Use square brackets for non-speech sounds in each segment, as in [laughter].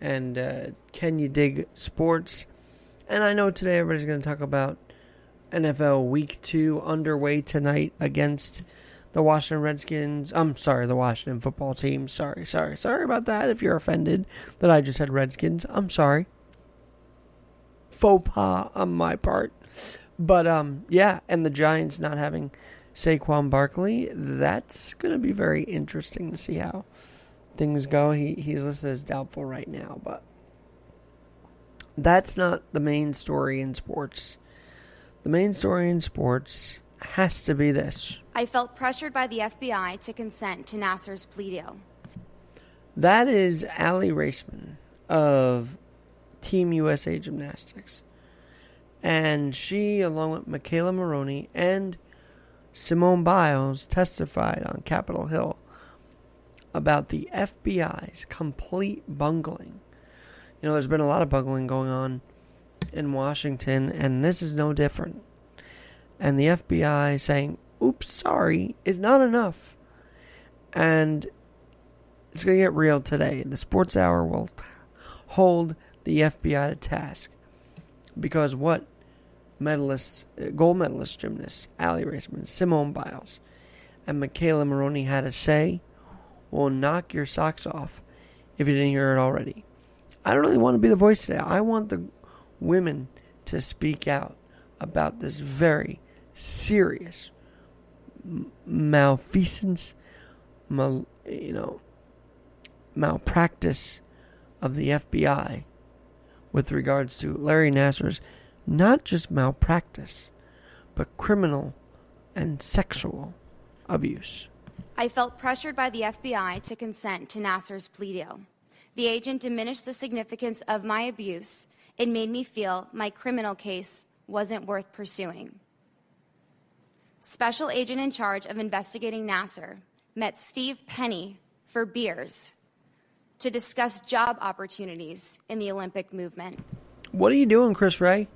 and uh, Can You Dig Sports. And I know today everybody's going to talk about NFL Week 2 underway tonight against the Washington Redskins. I'm sorry, the Washington football team. Sorry, sorry, sorry about that. If you're offended that I just said Redskins, I'm sorry. Faux pas on my part. But um, yeah, and the Giants not having Saquon Barkley, that's going to be very interesting to see how things go. He he's listed as doubtful right now, but that's not the main story in sports. The main story in sports has to be this. I felt pressured by the FBI to consent to Nassar's plea deal. That is Aly Raisman of Team USA Gymnastics. And she, along with McKayla Maroney and Simone Biles, testified on Capitol Hill about the FBI's complete bungling. You know, there's been a lot of bungling going on in Washington, and this is no different. And the FBI saying, oops, sorry, is not enough. And it's going to get real today. The Sports Hour will hold the FBI to task. Because what medalists, gold medalist gymnasts, Aly Raisman, Simone Biles, and McKayla Maroney had to say will knock your socks off if you didn't hear it already. I don't really want to be the voice today. I want the women to speak out about this very serious malfeasance, mal, you know, malpractice of the FBI with regards to Larry Nassar's not just malpractice, but criminal and sexual abuse. I felt pressured by the FBI to consent to Nassar's plea deal. The agent diminished the significance of my abuse. and made me feel my criminal case wasn't worth pursuing. Special agent in charge of investigating Nassar met Steve Penny for beers to discuss job opportunities in the Olympic movement. What are you doing, Chris Wray?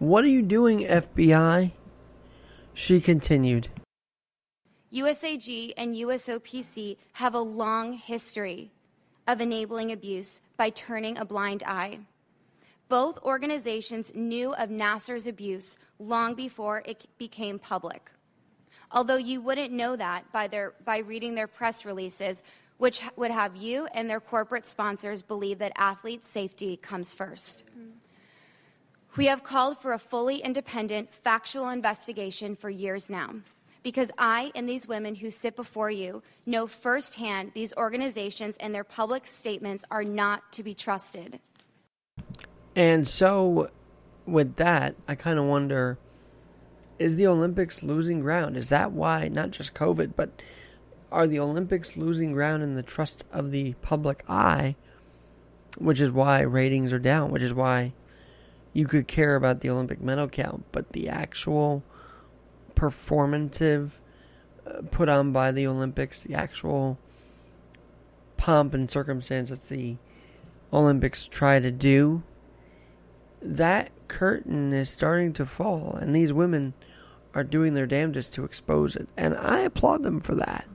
What are you doing, FBI? She continued. USAG and USOPC have a long history of enabling abuse by turning a blind eye. Both organizations knew of Nassar's abuse long before it became public. Although you wouldn't know that by, their, by reading their press releases, which would have you and their corporate sponsors believe that athlete safety comes first. We have called for a fully independent, factual investigation for years now because I and these women who sit before you know firsthand these organizations and their public statements are not to be trusted. And so, with that, I kind of wonder is the Olympics losing ground? Is that why, not just COVID, but are the Olympics losing ground in the trust of the public eye? Which is why ratings are down, which is why you could care about the Olympic medal count, but the actual performative uh, put on by the Olympics, the actual pomp and circumstance that the Olympics try to do, that curtain is starting to fall, and these women are doing their damnedest to expose it. And I applaud them for that.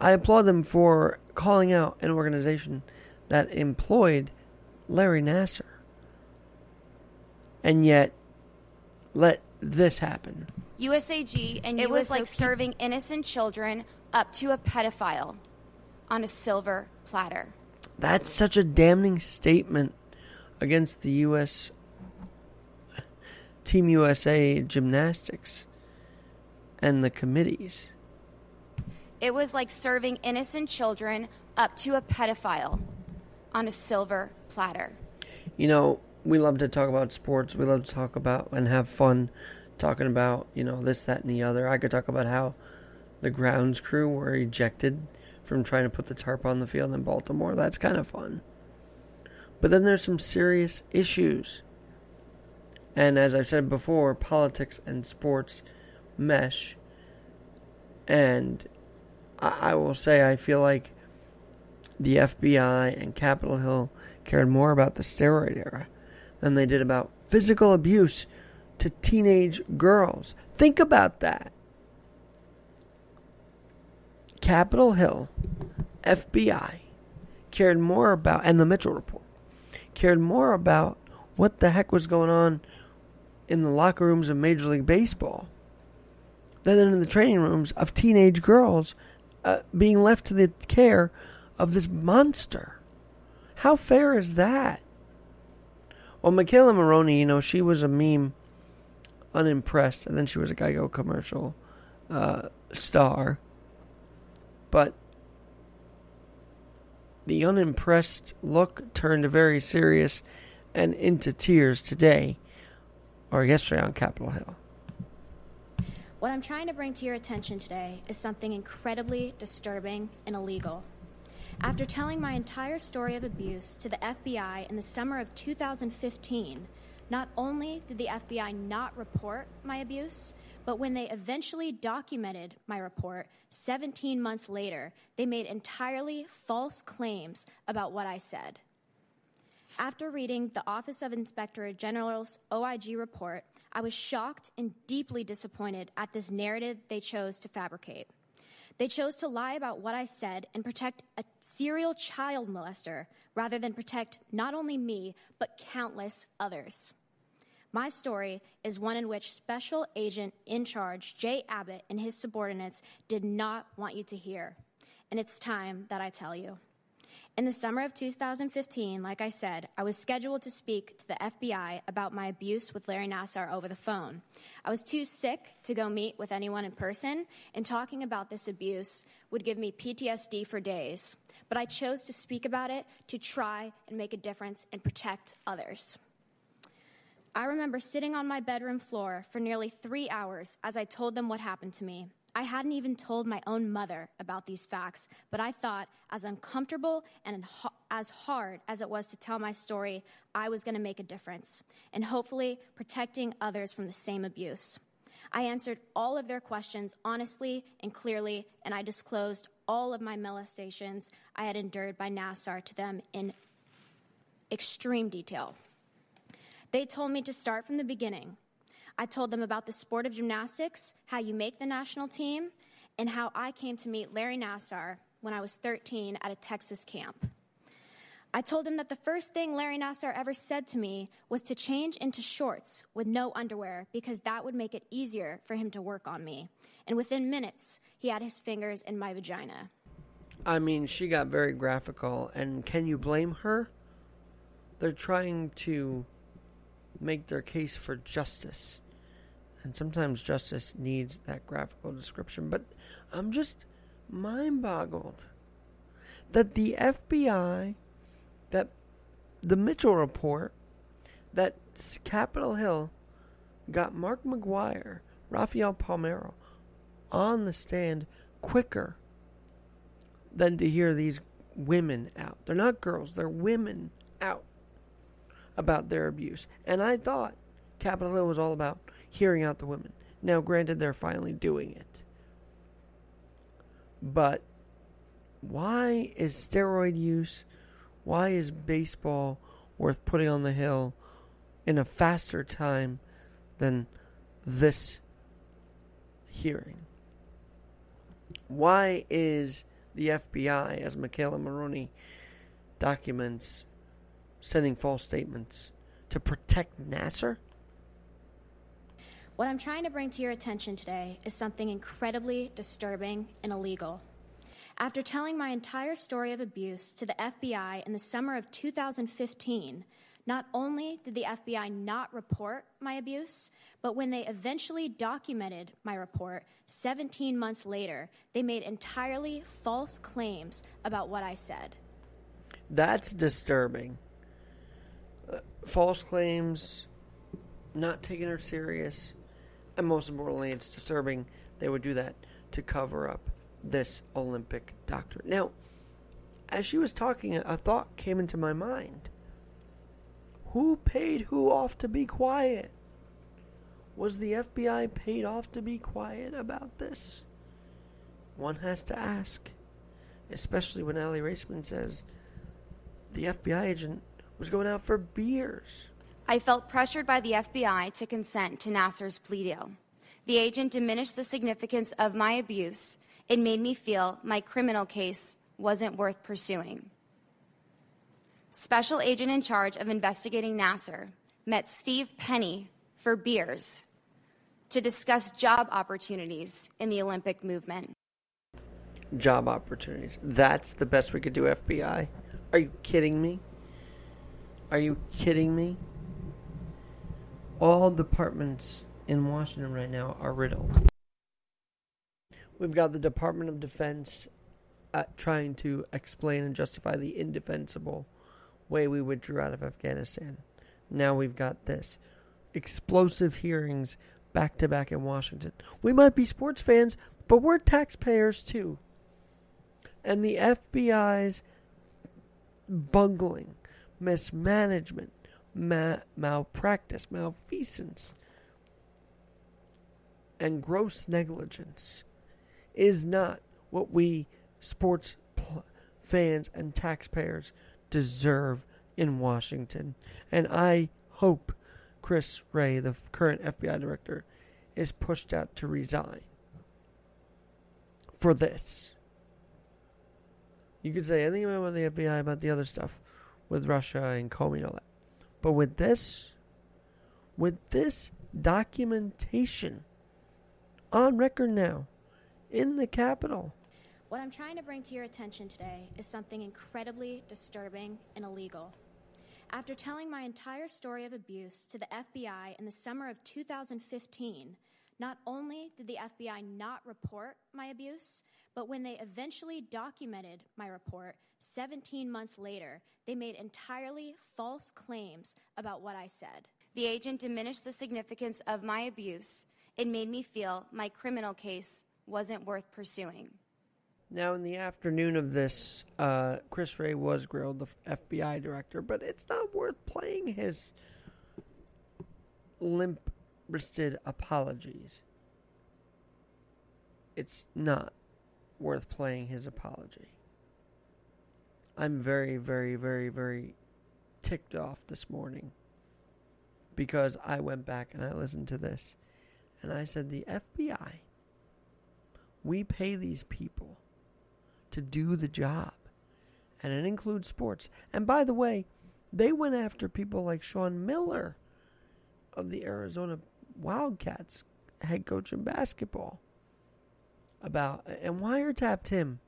I applaud them for calling out an organization that employed Larry Nassar and yet let this happen. USAG and it was like serving innocent children up to a pedophile on a silver platter. That's such a damning statement against the U.S. Team USA gymnastics and the committees. It was like serving innocent children up to a pedophile on a silver platter. You know, we love to talk about sports. We love to talk about and have fun talking about, you know, this, that, and the other. I could talk about how the grounds crew were ejected from trying to put the tarp on the field in Baltimore. That's kind of fun. But then there's some serious issues. And as I've said before, politics and sports mesh. And I, will say, I feel like the FBI and Capitol Hill cared more about the steroid era than they did about physical abuse to teenage girls. Think about that. Capitol Hill, FBI, cared more about, and the Mitchell Report, cared more about what the heck was going on in the locker rooms of Major League Baseball than in the training rooms of teenage girls uh, being left to the care of this monster. How fair is that? Well, McKayla Maroney, you know, she was a meme, unimpressed, and then she was a Geico commercial uh, star. But the unimpressed look turned very serious and into tears today, or yesterday on Capitol Hill. What I'm trying to bring to your attention today is something incredibly disturbing and illegal. After telling my entire story of abuse to the FBI in the summer of 2015, not only did the FBI not report my abuse, but when they eventually documented my report 17 months later, they made entirely false claims about what I said. After reading the Office of Inspector General's OIG report, I was shocked and deeply disappointed at this narrative they chose to fabricate. They chose to lie about what I said and protect a serial child molester rather than protect not only me, but countless others. My story is one in which Special Agent in charge Jay Abbott and his subordinates did not want you to hear. And it's time that I tell you. In the summer of 2015, like I said, I was scheduled to speak to the FBI about my abuse with Larry Nassar over the phone. I was too sick to go meet with anyone in person, and talking about this abuse would give me PTSD for days. But I chose to speak about it to try and make a difference and protect others. I remember sitting on my bedroom floor for nearly three hours as I told them what happened to me. I hadn't even told my own mother about these facts, but I thought, as uncomfortable and as hard as it was to tell my story, I was going to make a difference and hopefully protecting others from the same abuse. I answered all of their questions honestly and clearly, and I disclosed all of my molestations I had endured by Nassar to them in extreme detail. They told me to start from the beginning I told them about the sport of gymnastics, how you make the national team, and how I came to meet Larry Nassar when I was 13 at a Texas camp. I told him that the first thing Larry Nassar ever said to me was to change into shorts with no underwear because that would make it easier for him to work on me. And within minutes, he had his fingers in my vagina. I mean, she got very graphical, and can you blame her? They're trying to make their case for justice and sometimes justice needs that graphical description. But I'm just mind boggled that the FBI, that the Mitchell report, that Capitol Hill got Mark McGwire, Rafael Palmeiro on the stand quicker than to hear these women out. They're not girls, they're women out about their abuse. And I thought Capitol Hill was all about hearing out the women. Now, granted, they're finally doing it. But why is steroid use, why is baseball worth putting on the hill in a faster time than this hearing? Why is the FBI, as McKayla Maroney documents, sending false statements to protect Nassar? What I'm trying to bring to your attention today is something incredibly disturbing and illegal. After telling my entire story of abuse to the FBI in the summer of 2015, not only did the FBI not report my abuse, but when they eventually documented my report 17 months later, they made entirely false claims about what I said. That's disturbing. Uh, false claims, not taking her serious, and most importantly, it's disturbing they would do that to cover up this Olympic doctor. Now, as she was talking, a thought came into my mind. Who paid who off to be quiet? Was the FBI paid off to be quiet about this? One has to ask, especially when Aly Raisman says the FBI agent was going out for beers. I felt pressured by the FBI to consent to Nassar's plea deal. The agent diminished the significance of my abuse. and made me feel my criminal case wasn't worth pursuing. Special agent in charge of investigating Nassar met Steve Penny for beers to discuss job opportunities in the Olympic movement. Job opportunities. That's the best we could do, FBI. Are you kidding me? Are you kidding me? All departments in Washington right now are riddled. We've got the Department of Defense uh, trying to explain and justify the indefensible way we withdrew out of Afghanistan. Now we've got this explosive hearings back to back in Washington. We might be sports fans, but we're taxpayers too. And the FBI's bungling, mismanagement, ma- malpractice, malfeasance, and gross negligence is not what we sports pl- fans and taxpayers deserve in Washington. And I hope Chris Wray, the current FBI director, is pushed out to resign for this. You could say anything about the FBI about the other stuff with Russia and Comey and all that. But with this, with this documentation on record now in the Capitol, What I'm trying to bring to your attention today is something incredibly disturbing and illegal. After telling my entire story of abuse to the FBI in the summer of 2015, not only did the FBI not report my abuse, but when they eventually documented my report 17 months later, they made entirely false claims about what I said. The agent diminished the significance of my abuse. It made me feel my criminal case wasn't worth pursuing. Now, in the afternoon of this, uh, Chris Wray was grilled, the FBI director, but it's not worth playing his limp wristed apologies. It's not worth playing his apology. I'm very, very, very, very ticked off this morning because I went back and I listened to this and I said, The FBI, we pay these people to do the job. And it includes sports. And by the way, they went after people like Sean Miller of the Arizona Wildcats, head coach in basketball, about and wiretapped him.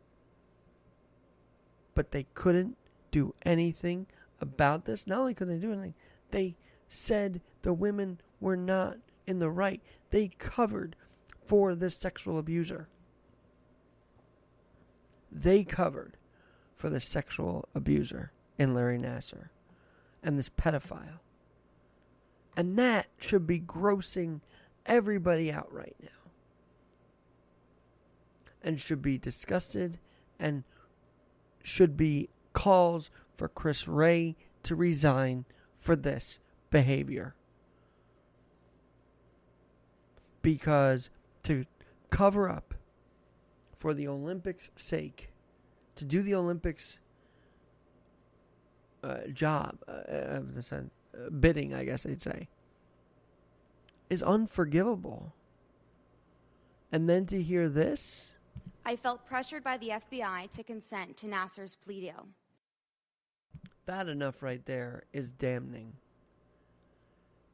But they couldn't do anything about this. Not only couldn't they do anything, they said the women were not in the right. They covered for this sexual abuser they covered for the sexual abuser in Larry Nassar and this pedophile. And that should be grossing everybody out right now. And should be disgusted and should be calls for Chris Wray to resign for this behavior. Because to cover up for the Olympics' sake, to do the Olympics' uh, job uh, of the sense, uh, bidding, I guess they'd say, is unforgivable. And then to hear this, I felt pressured by the FBI to consent to Nassar's plea deal. that enough right there is damning.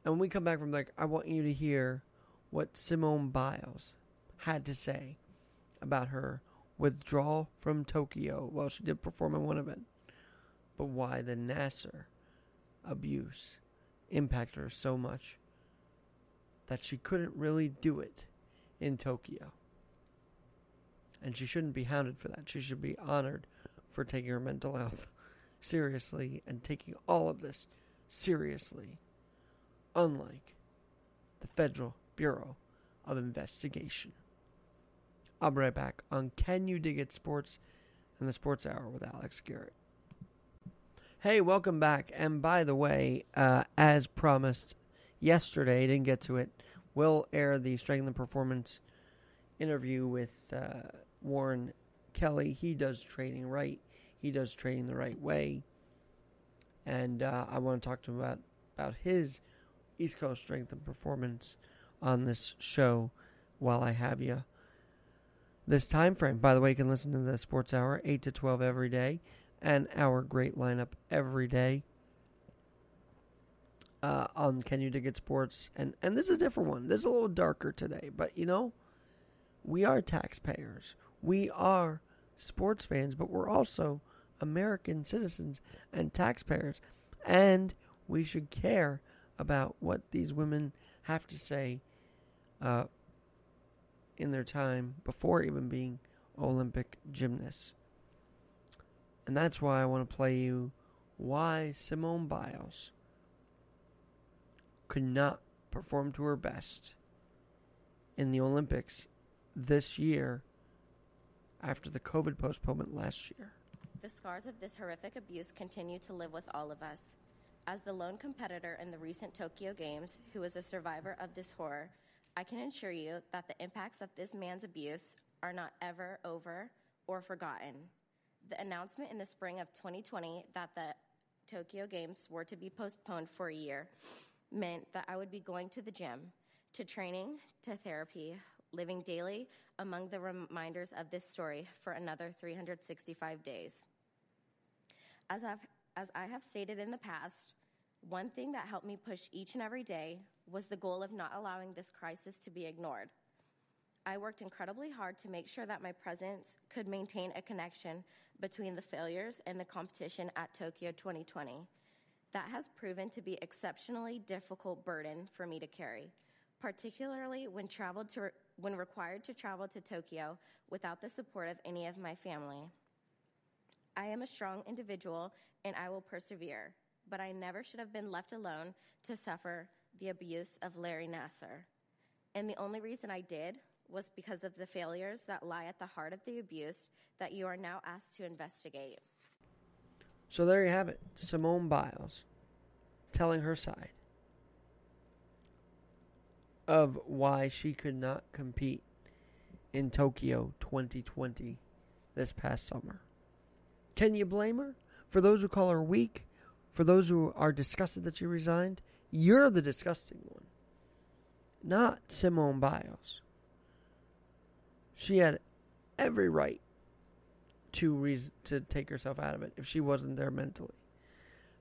And when we come back from like, I want you to hear what Simone Biles had to say about her withdrawal from Tokyo. Well, she did perform in one event, but why the Nassar abuse impacted her so much that she couldn't really do it in Tokyo. And she shouldn't be hounded for that. She should be honored for taking her mental health [laughs] seriously and taking all of this seriously, unlike the Federal Bureau of Investigation. I'll be right back on Can You Dig It Sports and the Sports Hour with Alex Garrett. Hey, welcome back. And by the way, uh, as promised yesterday, didn't get to it, We'll air the Strength and Performance interview with uh, Warren Kelly. He does trading right, he does trading the right way. And uh, I want to talk to him about, about his East Coast Strength and Performance on this show while I have you. This time frame, by the way, you can listen to the Sports Hour 8 to 12 every day and our great lineup every day uh, on Can You Dig It Sports. And, and this is a different one. This is a little darker today, but you know, we are taxpayers. We are sports fans, but we're also American citizens and taxpayers. And we should care about what these women have to say uh, in their time before even being Olympic gymnasts. And that's why I want to play you why Simone Biles could not perform to her best in the Olympics this year after the COVID postponement last year. The scars of this horrific abuse continue to live with all of us. As the lone competitor in the recent Tokyo Games who was a survivor of this horror, I can assure you that the impacts of this man's abuse are not ever over or forgotten. The announcement in the spring of 2020 that the Tokyo Games were to be postponed for a year meant that I would be going to the gym, to training, to therapy, living daily among the reminders of this story for another 365 days. As, I've, as I have stated in the past, one thing that helped me push each and every day was the goal of not allowing this crisis to be ignored. I worked incredibly hard to make sure that my presence could maintain a connection between the failures and the competition at Tokyo 2020. That has proven to be exceptionally difficult burden for me to carry, particularly when traveled to when required to travel to Tokyo without the support of any of my family. I am a strong individual and I will persevere, but I never should have been left alone to suffer the abuse of Larry Nassar. And the only reason I did was because of the failures that lie at the heart of the abuse that you are now asked to investigate. So there you have it. Simone Biles telling her side of why she could not compete in Tokyo 2020 this past summer. Can you blame her? For those who call her weak, for those who are disgusted that she resigned, you're the disgusting one, not Simone Biles. She had every right to to take herself out of it if she wasn't there mentally.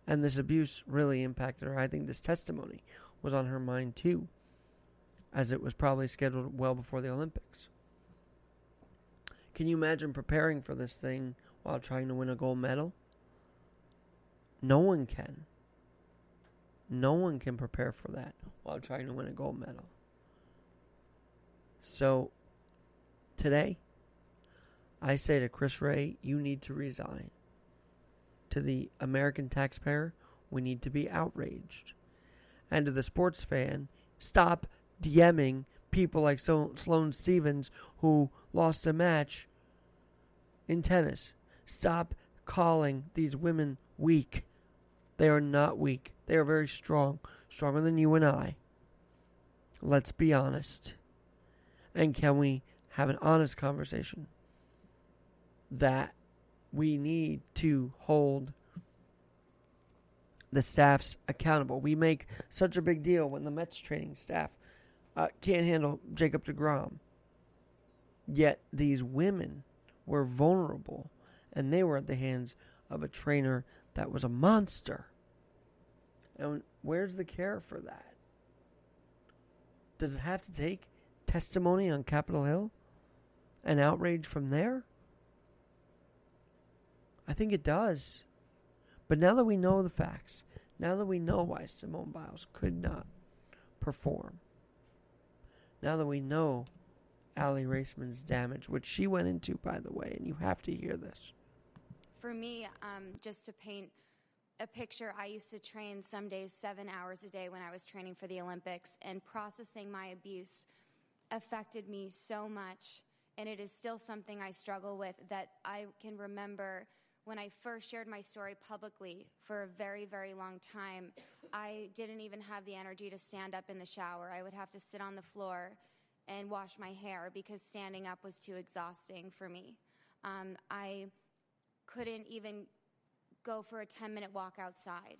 And this abuse really impacted her. I think this testimony was on her mind too, as it was probably scheduled well before the Olympics. Can you imagine preparing for this thing while trying to win a gold medal? No one can. No one can prepare for that while trying to win a gold medal. So, today, I say to Chris Wray, you need to resign. To the American taxpayer, we need to be outraged. And to the sports fan, stop DMing people like Sloane Stephens who lost a match in tennis. Stop calling these women weak. They are not weak. They are very strong, stronger than you and I. Let's be honest. And can we have an honest conversation that we need to hold the staffs accountable? We make such a big deal when the Mets training staff uh, can't handle Jacob DeGrom. Yet these women were vulnerable and they were at the hands of a trainer that was a monster. And where's the care for that? does it have to take testimony on Capitol Hill and outrage from there? I think it does. But now that we know the facts, now that we know why Simone Biles could not perform, now that we know Aly Raisman's damage, which she went into, by the way, and you have to hear this. For me, um, just to paint a picture, I used to train some days seven hours a day when I was training for the Olympics, and processing my abuse affected me so much. And it is still something I struggle with that I can remember when I first shared my story publicly for a very, very long time. I didn't even have the energy to stand up in the shower. I would have to sit on the floor and wash my hair because standing up was too exhausting for me. Um, I couldn't even go for a 10 minute walk outside.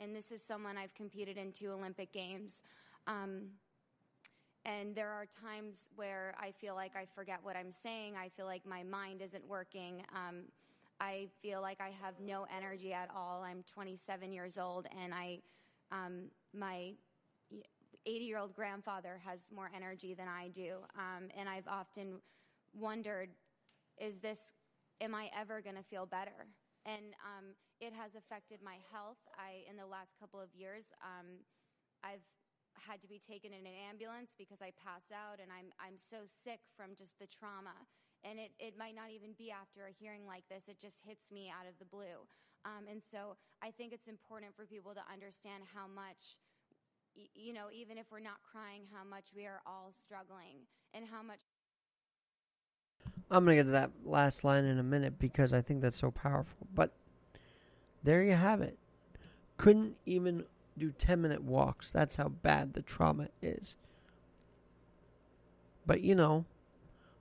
And this is someone I've competed in two Olympic Games. Um, and there are times where I feel like I forget what I'm saying. I feel like my mind isn't working. Um, I feel like I have no energy at all. I'm 27 years old, and I, um, my 80 year old grandfather has more energy than I do. Um, and I've often wondered, is this, am I ever going to feel better? And um, it has affected my health. I, in the last couple of years, um, I've had to be taken in an ambulance because I pass out and I'm, I'm so sick from just the trauma. And it, it might not even be after a hearing like this, it just hits me out of the blue. Um, and so I think it's important for people to understand how much, you know, even if we're not crying, how much we are all struggling and how much. I'm going to get to that last line in a minute because I think that's so powerful. But there you have it. Couldn't even do 10 minute walks. That's how bad the trauma is. But you know,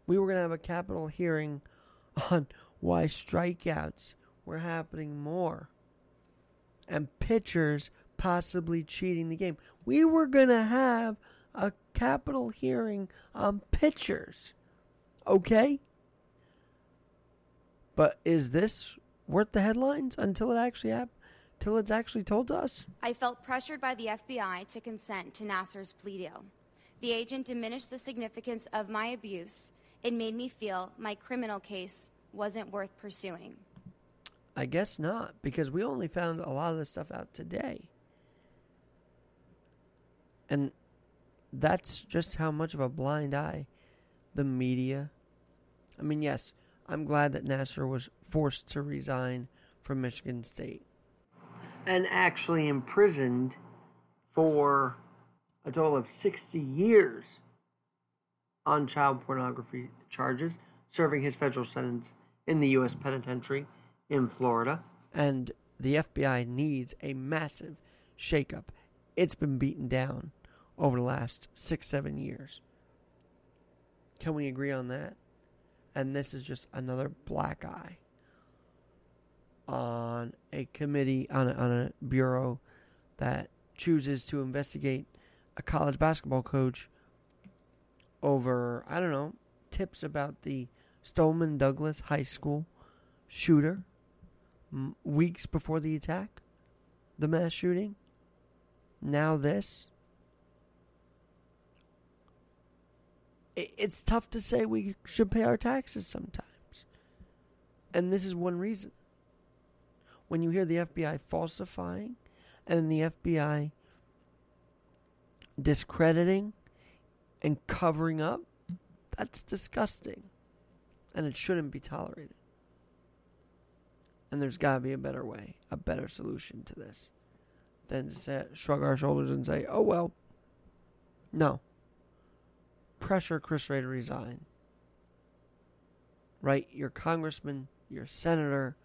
we were going to have a Capitol hearing [laughs] on why strikeouts were happening more and pitchers possibly cheating the game. We were going to have a Capitol hearing on pitchers. Okay? But is this worth the headlines until it actually happens? Till it's actually told to us? I felt pressured by the FBI to consent to Nassar's plea deal. The agent diminished the significance of my abuse. It made me feel my criminal case wasn't worth pursuing. I guess not, because we only found a lot of this stuff out today. And that's just how much of a blind eye the media. I mean, yes, I'm glad that Nassar was forced to resign from Michigan State and actually imprisoned for a total of 60 years on child pornography charges, serving his federal sentence in the U.S. penitentiary in Florida. And the FBI needs a massive shakeup. It's been beaten down over the last six, seven years. Can we agree on that? And this is just another black eye on a committee, on a, on a bureau that chooses to investigate a college basketball coach over, I don't know, tips about the Stoneman Douglas High School shooter m- weeks before the attack, the mass shooting. Now this. It, it's tough to say we should pay our taxes sometimes. And this is one reason. When you hear the FBI falsifying and the FBI discrediting and covering up, that's disgusting. And it shouldn't be tolerated. And there's got to be a better way, a better solution to this than to say, shrug our shoulders and say, oh, well, no. Pressure Chris Wray to resign. Right? Your congressman, your senator.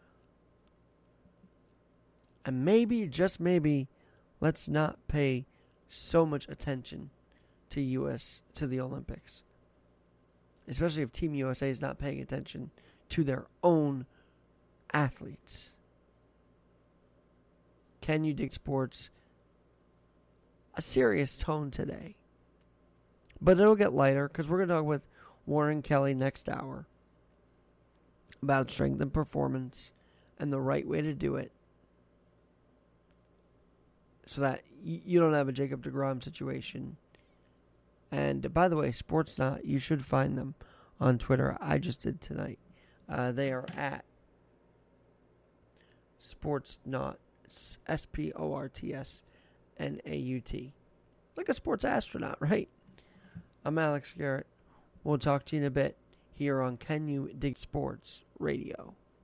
And maybe, just maybe, let's not pay so much attention to US to the Olympics. Especially if Team USA is not paying attention to their own athletes. Can you dig sports a serious tone today? But it'll get lighter because we're going to talk with Warren Kelly next hour about strength and performance and the right way to do it so that you don't have a Jacob DeGrom situation And by the way, Sportsnaut, you should find them on Twitter. I just did tonight. Uh, they are at Sportsnaut, S P O R T S N A U T. Like a sports astronaut, right? I'm Alex Garrett. We'll talk to you in a bit here on Can You Dig Sports Radio.